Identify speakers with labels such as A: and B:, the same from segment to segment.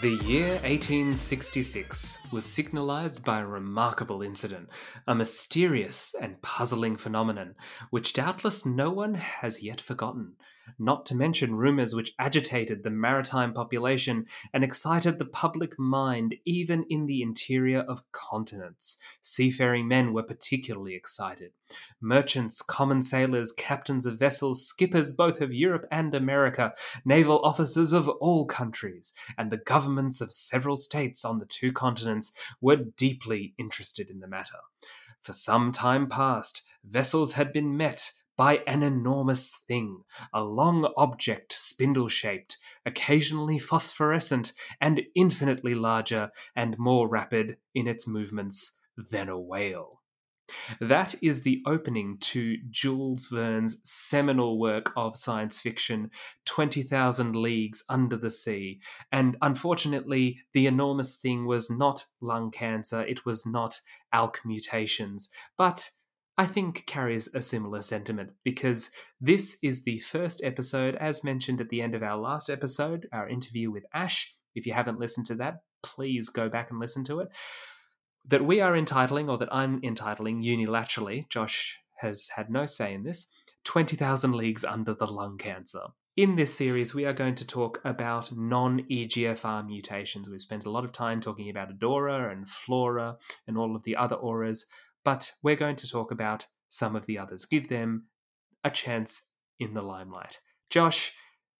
A: The year 1866 was signalised by a remarkable incident, a mysterious and puzzling phenomenon, which doubtless no one has yet forgotten, not to mention rumours which agitated the maritime population and excited the public mind even in the interior of continents. Seafaring men were particularly excited. Merchants, common sailors, captains of vessels, skippers both of Europe and America, naval officers of all countries, and the governments of several states on the two continents were deeply interested in the matter. For some time past, vessels had been met by an enormous thing, a long object spindle shaped, occasionally phosphorescent, and infinitely larger and more rapid in its movements than a whale. That is the opening to Jules Verne's seminal work of science fiction, 20,000 Leagues Under the Sea. And unfortunately, the enormous thing was not lung cancer, it was not ALK mutations, but I think carries a similar sentiment because this is the first episode, as mentioned at the end of our last episode, our interview with Ash. If you haven't listened to that, please go back and listen to it. That we are entitling, or that I'm entitling unilaterally, Josh has had no say in this 20,000 Leagues Under the Lung Cancer. In this series, we are going to talk about non EGFR mutations. We've spent a lot of time talking about ADAURA and FLAURA and all of the other auras but we're going to talk about some of the others, give them a chance in the limelight. Josh,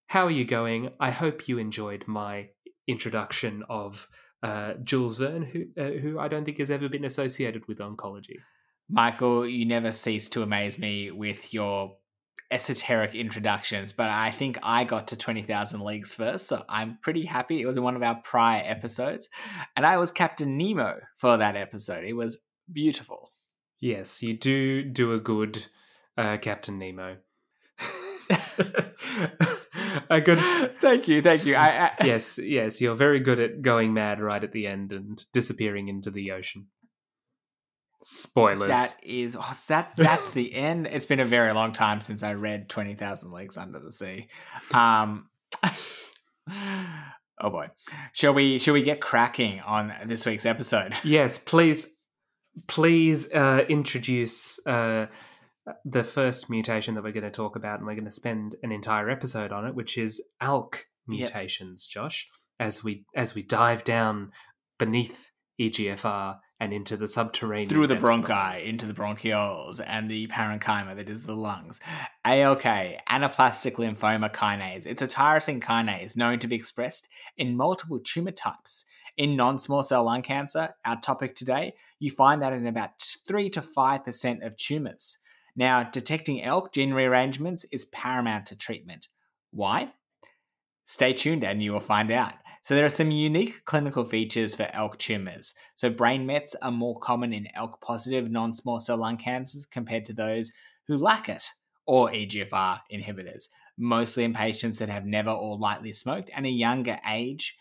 A: how are you going? I hope you enjoyed my introduction of uh, Jules Verne, who uh, who I don't think has ever been associated with oncology.
B: Michael, you never cease to amaze me with your esoteric introductions, but I think I got to 20,000 Leagues first, so I'm pretty happy. It was in one of our prior episodes, and I was Captain Nemo for that episode. It was beautiful.
A: Yes, you do do a good uh, Captain Nemo.
B: a good. Thank you, thank you. I,
A: I... Yes, yes, you're very good at going mad right at the end and disappearing into the ocean. Spoilers.
B: That is oh, that. That's the end. It's been a very long time since I read Twenty Thousand Leagues Under the Sea. Um. oh boy, shall we? Shall we get cracking on this week's episode?
A: Yes, please please uh, introduce uh, the first mutation that we're going to talk about, and we're going to spend an entire episode on it, which is ALK mutations. Yep. Josh, as we as we dive down beneath EGFR and into the subterranean
B: through the bronchi into the bronchioles and the parenchyma that is the lungs. ALK, anaplastic lymphoma kinase. It's a tyrosine kinase known to be expressed in multiple tumor types. In non small cell lung cancer, our topic today, you find that in about 3 to 5% of tumors. Now, detecting ALK gene rearrangements is paramount to treatment. Why? Stay tuned and you will find out. So, there are some unique clinical features for ALK tumors. So, brain mets are more common in ALK positive non small cell lung cancers compared to those who lack it, or EGFR inhibitors, mostly in patients that have never or lightly smoked and a younger age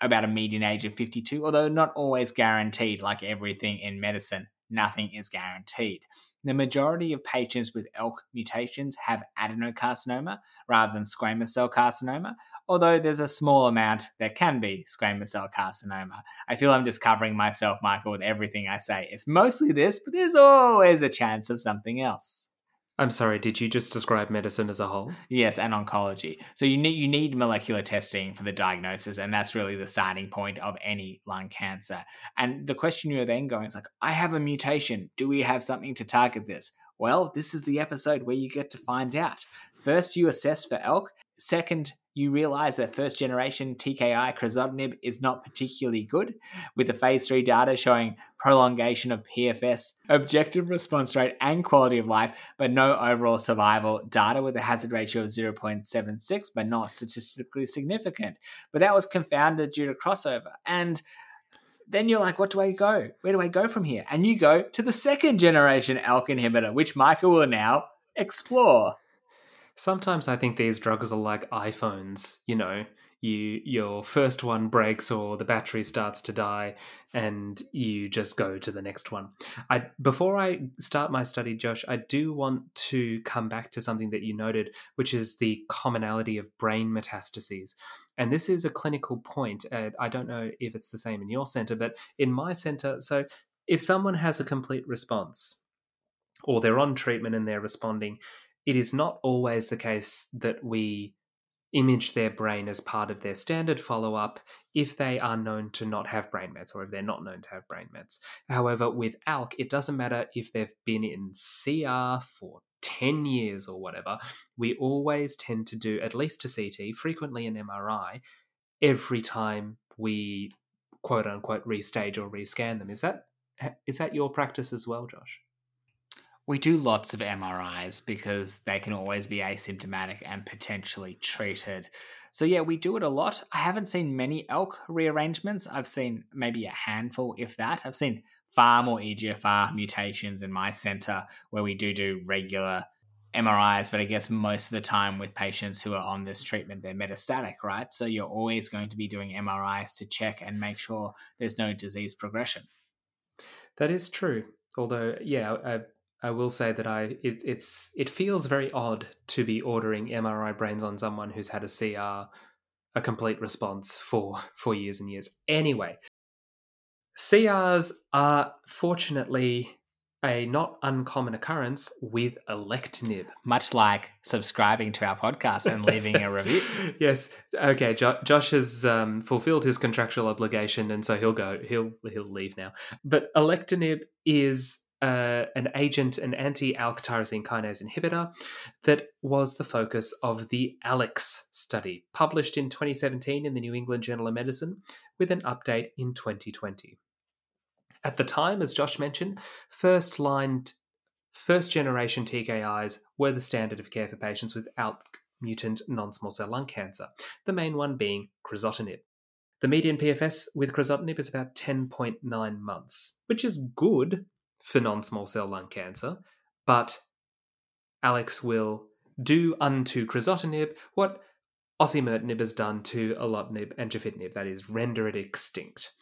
B: about a median age of 52, although not always guaranteed, like everything in medicine, nothing is guaranteed. The majority of patients with ALK mutations have adenocarcinoma rather than squamous cell carcinoma, although there's a small amount that can be squamous cell carcinoma. I feel I'm just covering myself, Michael, with everything I say. It's mostly this, but there's always a chance of something else.
A: I'm sorry, did you just describe medicine as a whole?
B: Yes, and oncology. So you need you need molecular testing for the diagnosis, and that's really the starting point of any lung cancer. And the question you're then going is like, I have a mutation. Do we have something to target this? Well, this is the episode where you get to find out. First, you assess for ALK. Second, you realize that first generation TKI crizotinib is not particularly good, with the phase 3 data showing prolongation of PFS, objective response rate, and quality of life, but no overall survival data with a hazard ratio of 0.76, but not statistically significant. But that was confounded due to crossover. And then you're like, what do I go? Where do I go from here? And you go to the second generation ALK inhibitor, which Michael will now explore.
A: Sometimes I think these drugs are like iPhones, you know, you your first one breaks or the battery starts to die and you just go to the next one. I before I start my study Josh, I do want to come back to something that you noted which is the commonality of brain metastases. And this is a clinical point. Uh, I don't know if it's the same in your center, but in my center, so if someone has a complete response or they're on treatment and they're responding, it is not always the case that we image their brain as part of their standard follow up if they are known to not have brain mets or if they're not known to have brain mets. However, with ALK, it doesn't matter if they've been in CR for 10 years or whatever, we always tend to do at least a CT, frequently an MRI, every time we quote unquote restage or rescan them. Is that is that your practice as well, Josh?
B: We do lots of MRIs because they can always be asymptomatic and potentially treated. So, yeah, we do it a lot. I haven't seen many ALK rearrangements. I've seen maybe a handful, if that. I've seen far more EGFR mutations in my center where we do do regular MRIs, but I guess most of the time with patients who are on this treatment, they're metastatic, right? So you're always going to be doing MRIs to check and make sure there's no disease progression.
A: That is true. Although, yeah, I, I will say that I it, it's it feels very odd to be ordering MRI brains on someone who's had a CR, a complete response for for years and years. Anyway, CRs are fortunately a not uncommon occurrence with alectinib.
B: Much like subscribing to our podcast and leaving a review.
A: yes. Okay. Jo- Josh has um, fulfilled his contractual obligation, and so he'll go. He'll he'll leave now. But alectinib is uh, an agent, an anti-ALK tyrosine kinase inhibitor, that was the focus of the ALEX study, published in 2017 in the New England Journal of Medicine, with an update in 2020. At the time, as Josh mentioned, first line, first generation TKIs were the standard of care for patients with ALK mutant non small cell lung cancer, the main one being crizotinib. The median PFS with crizotinib is about 10.9 months, which is good for non small cell lung cancer, but Alex will do unto crizotinib what osimertinib has done to alatinib and gefitinib, that is, render it extinct.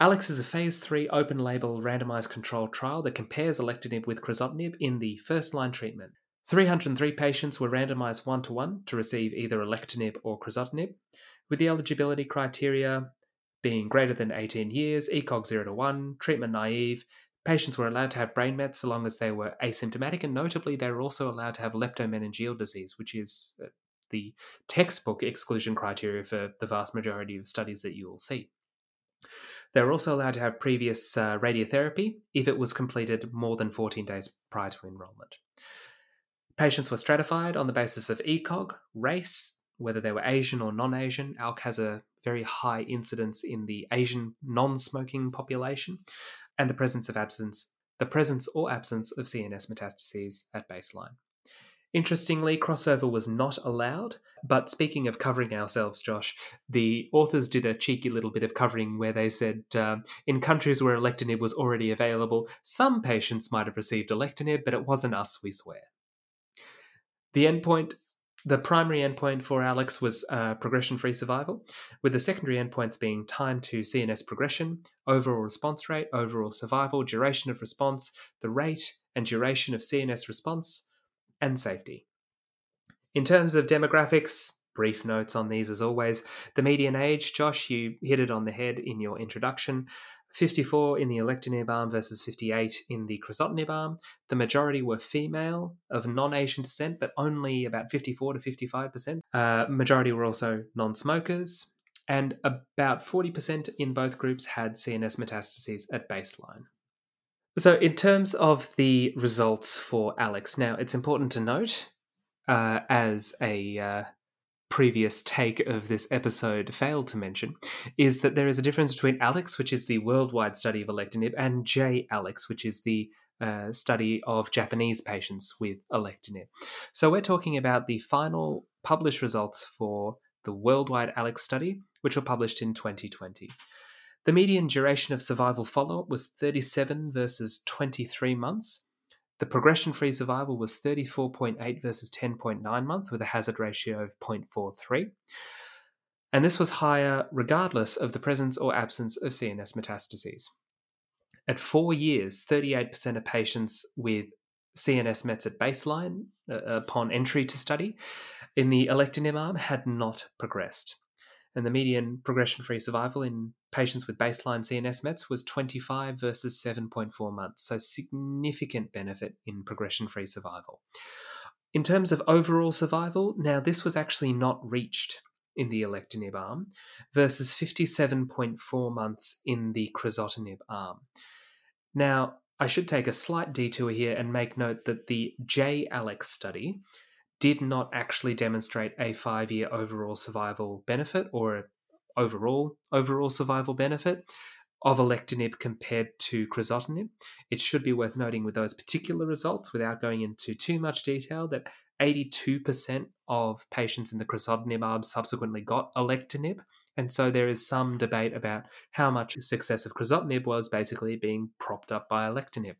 A: Alex is a phase 3 open label randomized controlled trial that compares alectinib with crizotinib in the first line treatment. 303 patients were randomized one to one to receive either alectinib or crizotinib, with the eligibility criteria being greater than 18 years, ECOG 0 to 1, treatment naive. Patients were allowed to have brain mets so long as they were asymptomatic, and notably, they were also allowed to have leptomeningeal disease, which is uh, the textbook exclusion criteria for the vast majority of studies that you will see. They were also allowed to have previous uh, radiotherapy if it was completed more than 14 days prior to enrolment. Patients were stratified on the basis of ECOG, race, whether they were Asian or non Asian. ALK has a very high incidence in the Asian non smoking population, and the presence of absence, the presence or absence of CNS metastases at baseline. Interestingly, crossover was not allowed. But speaking of covering ourselves, Josh, the authors did a cheeky little bit of covering where they said uh, in countries where alectinib was already available, some patients might have received alectinib, but it wasn't us, we swear. The endpoint, the primary endpoint for Alex was uh, progression free survival, with the secondary endpoints being time to CNS progression, overall response rate, overall survival, duration of response, the rate and duration of CNS response and safety. In terms of demographics, brief notes on these as always. The median age, Josh, you hit it on the head in your introduction. 54 in the alectinib arm versus 58 in the crizotinib arm. The majority were female of non-Asian descent, but only about 54 to 55%. Uh, majority were also non-smokers, and about 40% in both groups had CNS metastases at baseline. So, in terms of the results for Alex, now it's important to note, uh, as a uh, previous take of this episode failed to mention, is that there is a difference between Alex, which is the worldwide study of alectinib, and J Alex, which is the uh, study of Japanese patients with alectinib. So, we're talking about the final published results for the worldwide Alex study, which were published in 2020. The median duration of survival follow up was 37 versus 23 months. The progression free survival was 34.8 versus 10.9 months with a hazard ratio of 0.43. And this was higher regardless of the presence or absence of CNS metastases. At four years, 38% of patients with CNS mets at baseline uh, upon entry to study in the alectinib arm had not progressed. and the median progression free survival in patients with baseline CNS Mets was 25 versus 7.4 months, so significant benefit in progression free survival. In terms of overall survival, now this was actually not reached in the alectinib arm versus 57.4 months in the crizotinib arm. Now, I should take a slight detour here and make note that the J-ALEX study did not actually demonstrate a five-year overall survival benefit or overall overall survival benefit of alectinib compared to crizotinib. It should be worth noting with those particular results, without going into too much detail, that 82% of patients in the crizotinib arm subsequently got alectinib. And so there is some debate about how much success of crizotinib was basically being propped up by alectinib.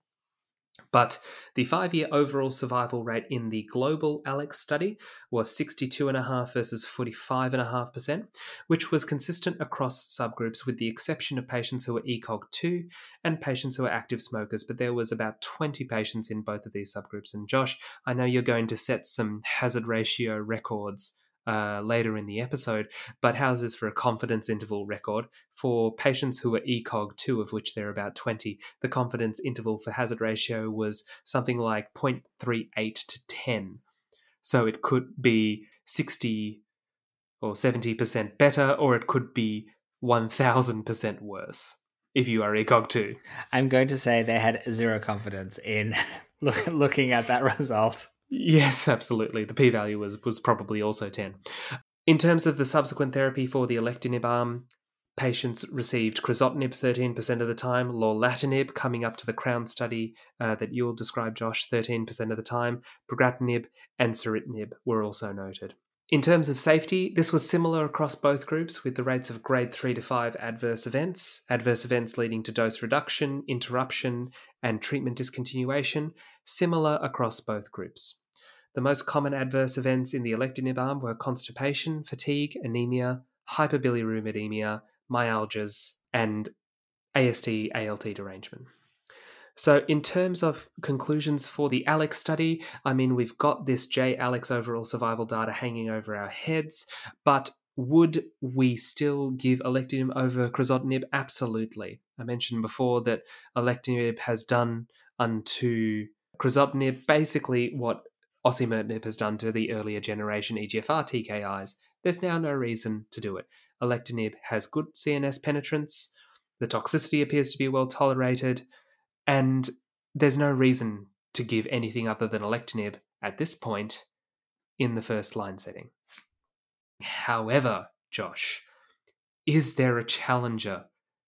A: But the five year overall survival rate in the global ALEX study was 62.5 versus 45.5%, which was consistent across subgroups with the exception of patients who were ECOG2 and patients who were active smokers. But there was about 20 patients in both of these subgroups. And Josh, I know you're going to set some hazard ratio records uh, later in the episode, but houses for a confidence interval record for patients who are ECOG 2, of which there are about 20. The confidence interval for hazard ratio was something like 0.38 to 10. So it could be 60 or 70% better, or it could be 1000% worse if you are ECOG 2.
B: I'm going to say they had zero confidence in look, looking at that result.
A: Yes, absolutely. The p value was, was probably also 10. In terms of the subsequent therapy for the alectinib arm, patients received crizotinib 13% of the time, lorlatinib coming up to the crown study uh, that you'll describe, Josh, 13% of the time, brigatinib and ceritinib were also noted. In terms of safety, this was similar across both groups with the rates of grade 3 to 5 adverse events, adverse events leading to dose reduction, interruption, and treatment discontinuation, similar across both groups. The most common adverse events in the alectinib arm were constipation, fatigue, anemia, hyperbilirubinemia, myalgias, and AST ALT derangement. So, in terms of conclusions for the ALEX study, I mean, we've got this J ALEX overall survival data hanging over our heads, but would we still give alectinib over crizotinib? Absolutely. I mentioned before that alectinib has done unto crizotinib basically what osimertinib has done to the earlier generation EGFR TKIs. There's now no reason to do it. Alectinib has good CNS penetrance, the toxicity appears to be well tolerated, and there's no reason to give anything other than alectinib at this point in the first line setting. However, Josh, is there a challenger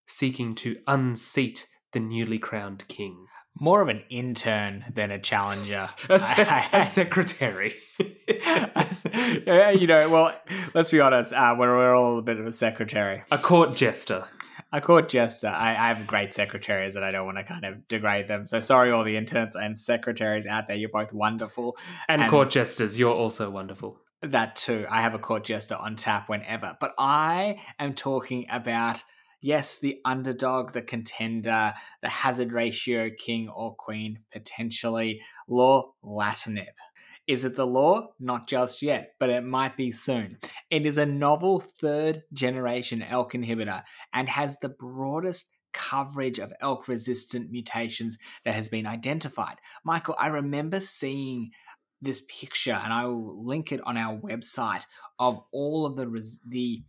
A: seeking to unseat the newly crowned king?
B: More of an intern than a challenger.
A: a, se- a secretary.
B: you know, well, let's be honest. Uh, we're, we're all a bit of a secretary.
A: A court jester.
B: A court jester. I, I have great secretaries and I don't want to kind of degrade them. So sorry, all the interns and secretaries out there. You're both wonderful.
A: And, and court jesters, you're also wonderful.
B: That too. I have a court jester on tap whenever. But I am talking about yes, the underdog, the contender, the hazard ratio king or queen, potentially, lorlatinib. Is it the law? Not just yet, but it might be soon. It is a novel third generation ALK inhibitor and has the broadest coverage of ALK resistant mutations that has been identified. Michael, I remember seeing this picture, and I will link it on our website of all of the res- the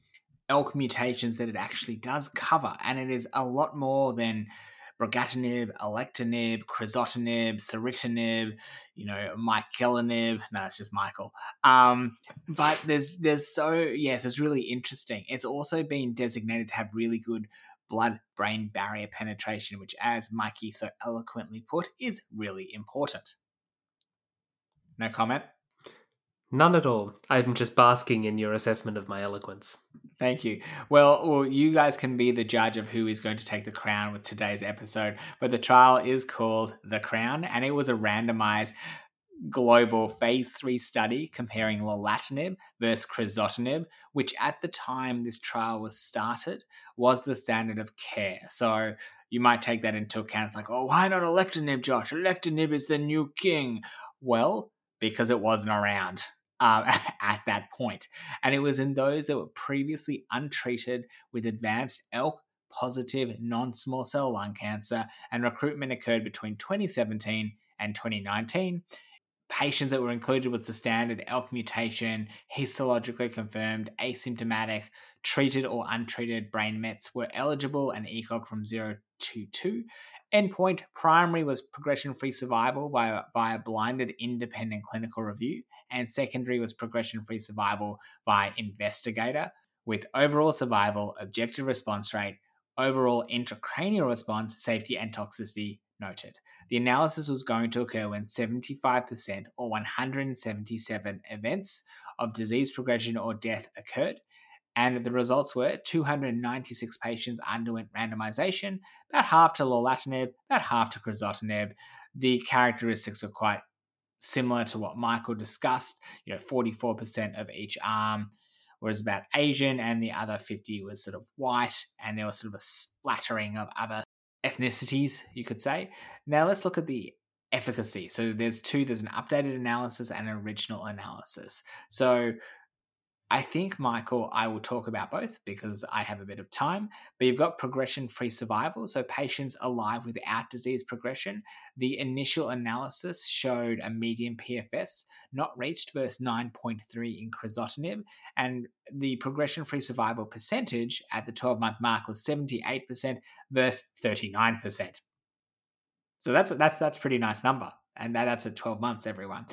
B: ALK mutations that it actually does cover, and it is a lot more than brigatinib, alectinib, crizotinib, ceritinib, you know, michaelinib. No, it's just Michael. Um, but there's there's so yes, it's really interesting. It's also been designated to have really good blood brain barrier penetration, which, as Mikey so eloquently put, is really important. No comment.
A: None at all. I'm just basking in your assessment of my eloquence.
B: Thank you. Well, well, you guys can be the judge of who is going to take the crown with today's episode. But the trial is called The Crown, and it was a randomized global phase three study comparing lorlatinib versus crizotinib, which at the time this trial was started was the standard of care. So you might take that into account. It's like, oh, why not alectinib, Josh? Alectinib is the new king. Well, because it wasn't around uh, at that point. And it was in those that were previously untreated with advanced ALK positive non small cell lung cancer, and recruitment occurred between 2017 and 2019. Patients that were included was the standard ALK mutation, histologically confirmed, asymptomatic, treated or untreated brain mets were eligible and ECOG from 0 to 2. Endpoint primary was progression free survival via, via blinded independent clinical review, and secondary was progression free survival by investigator, with overall survival, objective response rate, overall intracranial response, safety, and toxicity noted. The analysis was going to occur when 75% or 177 events of disease progression or death occurred. And the results were 296 patients underwent randomization, about half to lorlatinib, about half to crizotinib. The characteristics were quite similar to what Michael discussed. You know, 44% of each arm was about Asian, and the other 50 was sort of white, and there was sort of a splattering of other ethnicities, you could say. Now let's look at the efficacy. So there's two, there's an updated analysis and an original analysis. So I think, Michael, I will talk about both because I have a bit of time. But you've got progression free survival, so patients alive without disease progression. The initial analysis showed a median PFS not reached versus 9.3 in crizotinib, and the progression free survival percentage at the 12 month mark was 78% versus 39%. So that's that's that's pretty nice number, and that, that's at 12 months, everyone.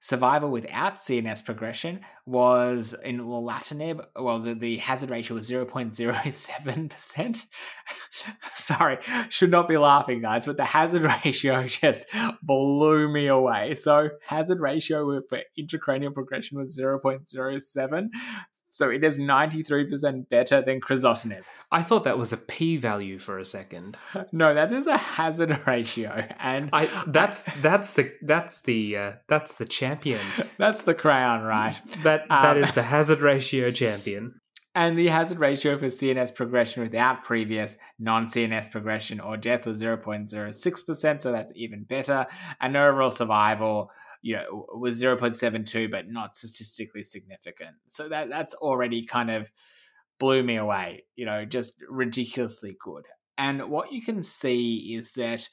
B: Survival without CNS progression was in lorlatinib. Well, the, the hazard ratio was 0.07%. Sorry, should not be laughing, guys, but the hazard ratio just blew me away. So, hazard ratio for intracranial progression was 0.07. So it is 93% better than crizotinib.
A: I thought that was a p value for a second.
B: No, that is a hazard ratio, and
A: I that's that's the that's the uh, that's the champion.
B: that's the crown, right?
A: That that um, is the hazard ratio champion.
B: And the hazard ratio for CNS progression without previous non CNS progression or death was 0.06%, so that's even better. And overall survival you know was 0.72 but not statistically significant. So that that's already kind of blew me away you know just ridiculously good. And what you can see is that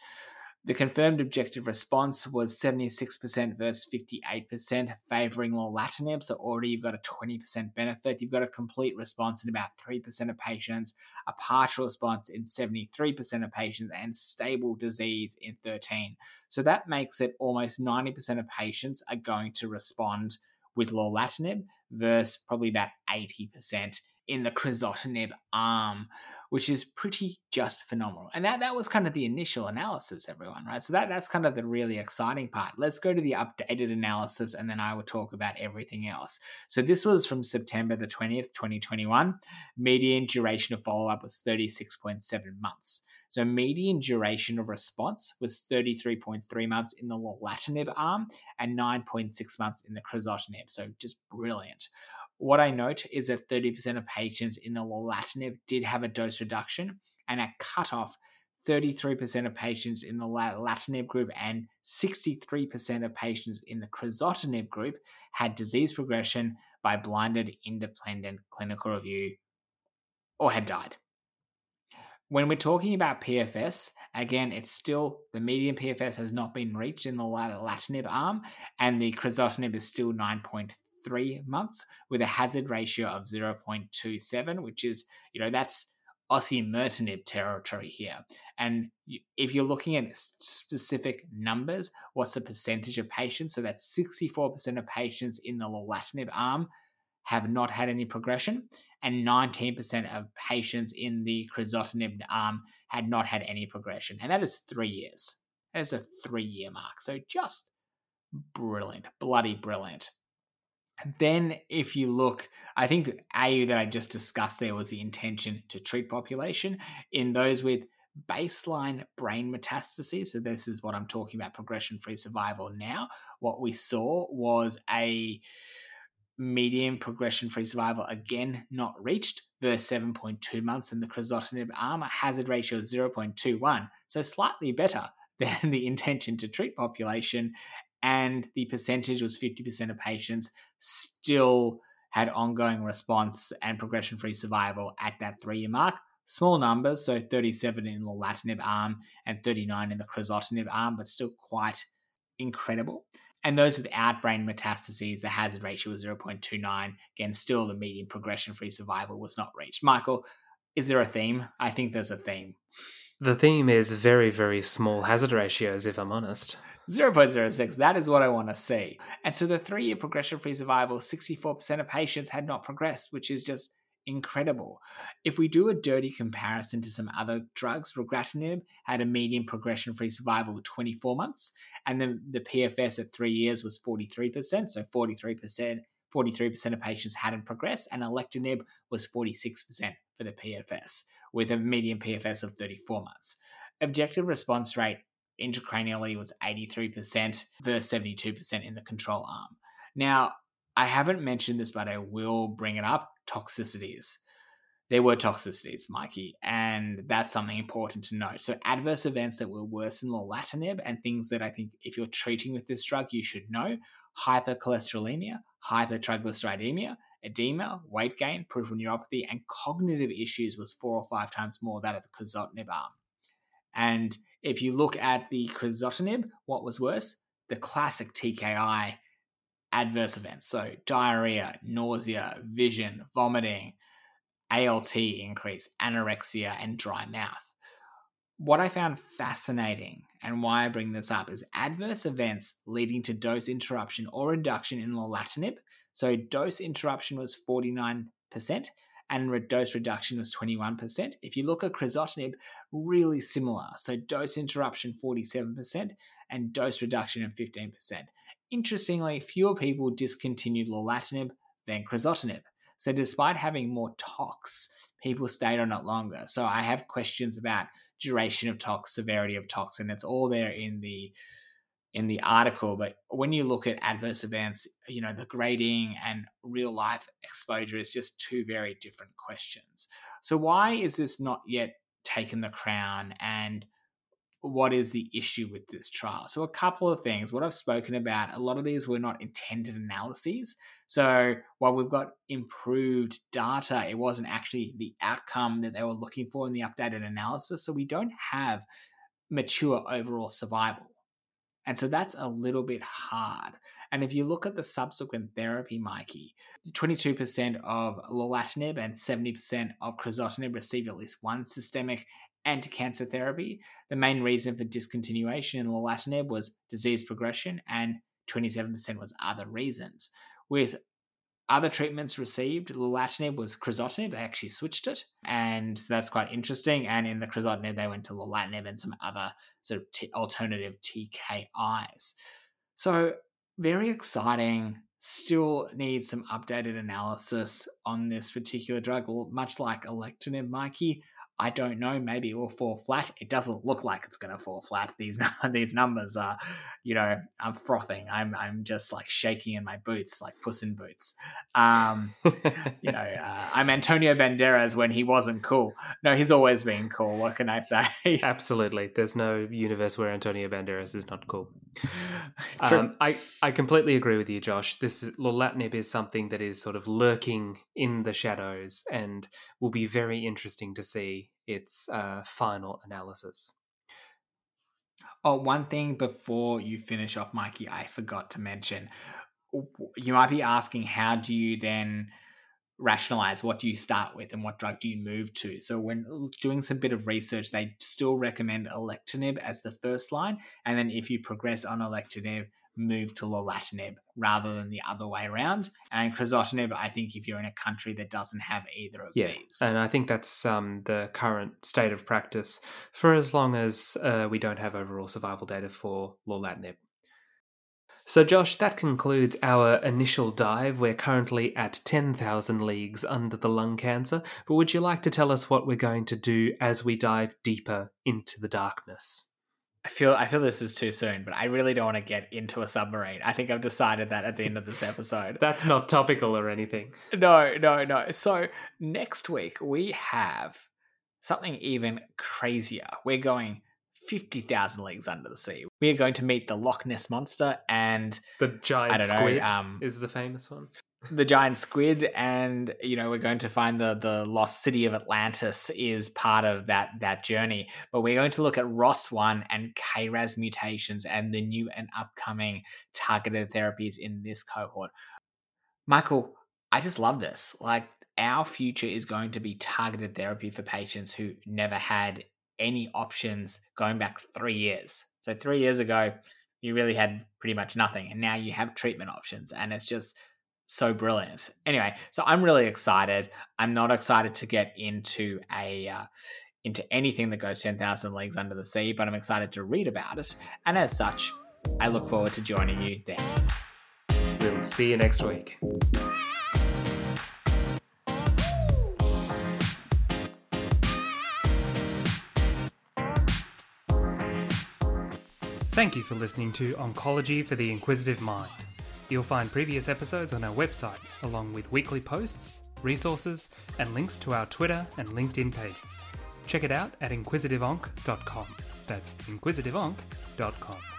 B: the confirmed objective response was 76% versus 58%, favoring lorlatinib. So already you've got a 20% benefit. You've got a complete response in about 3% of patients, a partial response in 73% of patients, and stable disease in 13. So that makes it almost 90% of patients are going to respond with lorlatinib versus probably about 80% in the crizotinib arm which is pretty just phenomenal. And that that was kind of the initial analysis, everyone, right? So that that's kind of the really exciting part. Let's go to the updated analysis and then I will talk about everything else. So this was from September the 20th, 2021. Median duration of follow-up was 36.7 months. So median duration of response was 33.3 months in the lorlatinib arm and 9.6 months in the crizotinib. So just brilliant. What I note is that 30% of patients in the lorlatinib did have a dose reduction, and at cutoff, 33% of patients in the lorlatinib group and 63% of patients in the crizotinib group had disease progression by blinded independent clinical review or had died. When we're talking about PFS, again, it's still the median PFS has not been reached in the lorlatinib arm, and the crizotinib is still 9.3 months with a hazard ratio of 0.27, which is, you know, that's osimertinib territory here. And if you're looking at specific numbers, what's the percentage of patients? So that's 64% of patients in the lorlatinib arm have not had any progression, and 19% of patients in the crizotinib arm had not had any progression. And that is three years. That is a three year mark. So just brilliant, bloody brilliant. Then, if you look, I think the A that I just discussed there was the intention to treat population in those with baseline brain metastases. So, this is what I'm talking about progression free survival now. What we saw was a median progression free survival again not reached versus 7.2 months in the crizotinib arm, a hazard ratio of 0.21, so slightly better than the intention to treat population and the percentage was 50% of patients still had ongoing response and progression free survival at that three year mark. Small numbers, so 37 in the lorlatinib arm and 39 in the crizotinib arm, but still quite incredible. And those without brain metastases, the hazard ratio was 0.29. Again, still the median progression free survival was not reached. Michael, is there a theme? I think there's a theme.
A: The theme is very, very small hazard ratios, if I'm honest.
B: 0.06, that is what I want to see. And so the three year progression free survival, 64% of patients had not progressed, which is just incredible. If we do a dirty comparison to some other drugs, brigatinib had a median progression-free survival of 24 months, and then the PFS at three years was 43%, so 43%. 43% of patients hadn't progressed, and alectinib was 46% for the PFS, with a median PFS of 34 months. Objective response rate intracranially was 83% versus 72% in the control arm. Now, I haven't mentioned this, but I will bring it up toxicities. There were toxicities, Mikey, and that's something important to note. So, adverse events that were worse than lorlatinib and things that I think if you're treating with this drug, you should know hypercholesterolemia, hypertriglyceridemia, edema, weight gain, peripheral neuropathy, and cognitive issues was four or five times more that of the crizotinib arm. And if you look at the crizotinib, what was worse? The classic TKI adverse events. So, diarrhea, nausea, vision, vomiting, ALT increase, anorexia, and dry mouth. What I found fascinating and why I bring this up is adverse events leading to dose interruption or reduction in lorlatinib. So, dose interruption was 49%, and dose reduction was 21%. If you look at crizotinib, really similar. So, dose interruption 47% and dose reduction in 15%. Interestingly, fewer people discontinued lorlatinib than crizotinib. So despite having more tox, people stayed on it longer. So I have questions about duration of tox, severity of tox, and it's all there in the in the article. But when you look at adverse events, you know, the grading and real life exposure is just two very different questions. So why is this not yet taken the crown and what is the issue with this trial. So, a couple of things. What I've spoken about, a lot of these were not intended analyses. So, while we've got improved data, it wasn't actually the outcome that they were looking for in the updated analysis. So, we don't have mature overall survival. And so that's a little bit hard. And if you look at the subsequent therapy, Mikey, 22% of lorlatinib and 70% of crizotinib received at least one systemic anti-cancer therapy. The main reason for discontinuation in lorlatinib was disease progression, and 27% was other reasons. With other treatments received, lorlatinib was crizotinib. They actually switched it, and that's quite interesting. And in the crizotinib, they went to lorlatinib and some other sort of t- alternative TKIs. So very exciting. Still needs some updated analysis on this particular drug, much like alectinib, Mikey. I don't know. Maybe it will fall flat. It doesn't look like it's going to fall flat. These these numbers are, you know, I'm frothing. I'm I'm just like shaking in my boots, like Puss in Boots. Um, you know, uh, I'm Antonio Banderas when he wasn't cool. No, he's always been cool. What can I say?
A: Absolutely. There's no universe where Antonio Banderas is not cool. Um, I I completely agree with you, Josh. This lorlatinib is something that is sort of lurking in the shadows and will be very interesting to see its uh, final analysis.
B: Oh, one thing before you finish off, Mikey, I forgot to mention. You might be asking, how do you then rationalize what do you start with and what drug do you move to? So, when doing some bit of research, they still recommend alectinib as the first line. And then if you progress on alectinib, move to lorlatinib rather than the other way around. And crizotinib, I think if you're in a country that doesn't have either of
A: yeah,
B: these.
A: And I think that's um, the current state of practice for as long as uh, we don't have overall survival data for lorlatinib. So, Josh, that concludes our initial dive. We're currently at 10,000 leagues under the lung cancer, but would you like to tell us what we're going to do as we dive deeper into the darkness?
B: I feel I feel this is too soon, but I really don't want to get into a submarine. I think I've decided that at the end of this episode.
A: That's not topical or anything.
B: No, no, no. So next week we have something even crazier. We're going 50,000 leagues under the sea. We are going to meet the Loch Ness Monster and
A: The giant
B: I don't know,
A: squid
B: um,
A: is the famous one.
B: The giant squid and you know we're going to find the the lost city of atlantis is part of that that journey. But we're going to look at ros1 and kras mutations and the new and upcoming targeted therapies in this cohort. Michael i just love this. Like our future is going to be targeted therapy for patients who never had any options going back three years. So three years ago you really had pretty much nothing and now you have treatment options and it's just so brilliant. Anyway, so I'm really excited. I'm not excited to get into a uh, into anything that goes 10,000 leagues under the sea, but I'm excited to read about it. And as such, I look forward to joining you then.
A: We'll see you next week. Thank you for listening to Oncology for the Inquisitive Mind. You'll find previous episodes on our website, along with weekly posts, resources, and links to our Twitter and LinkedIn pages. Check it out at inquisitiveonc.com. That's inquisitiveonc.com.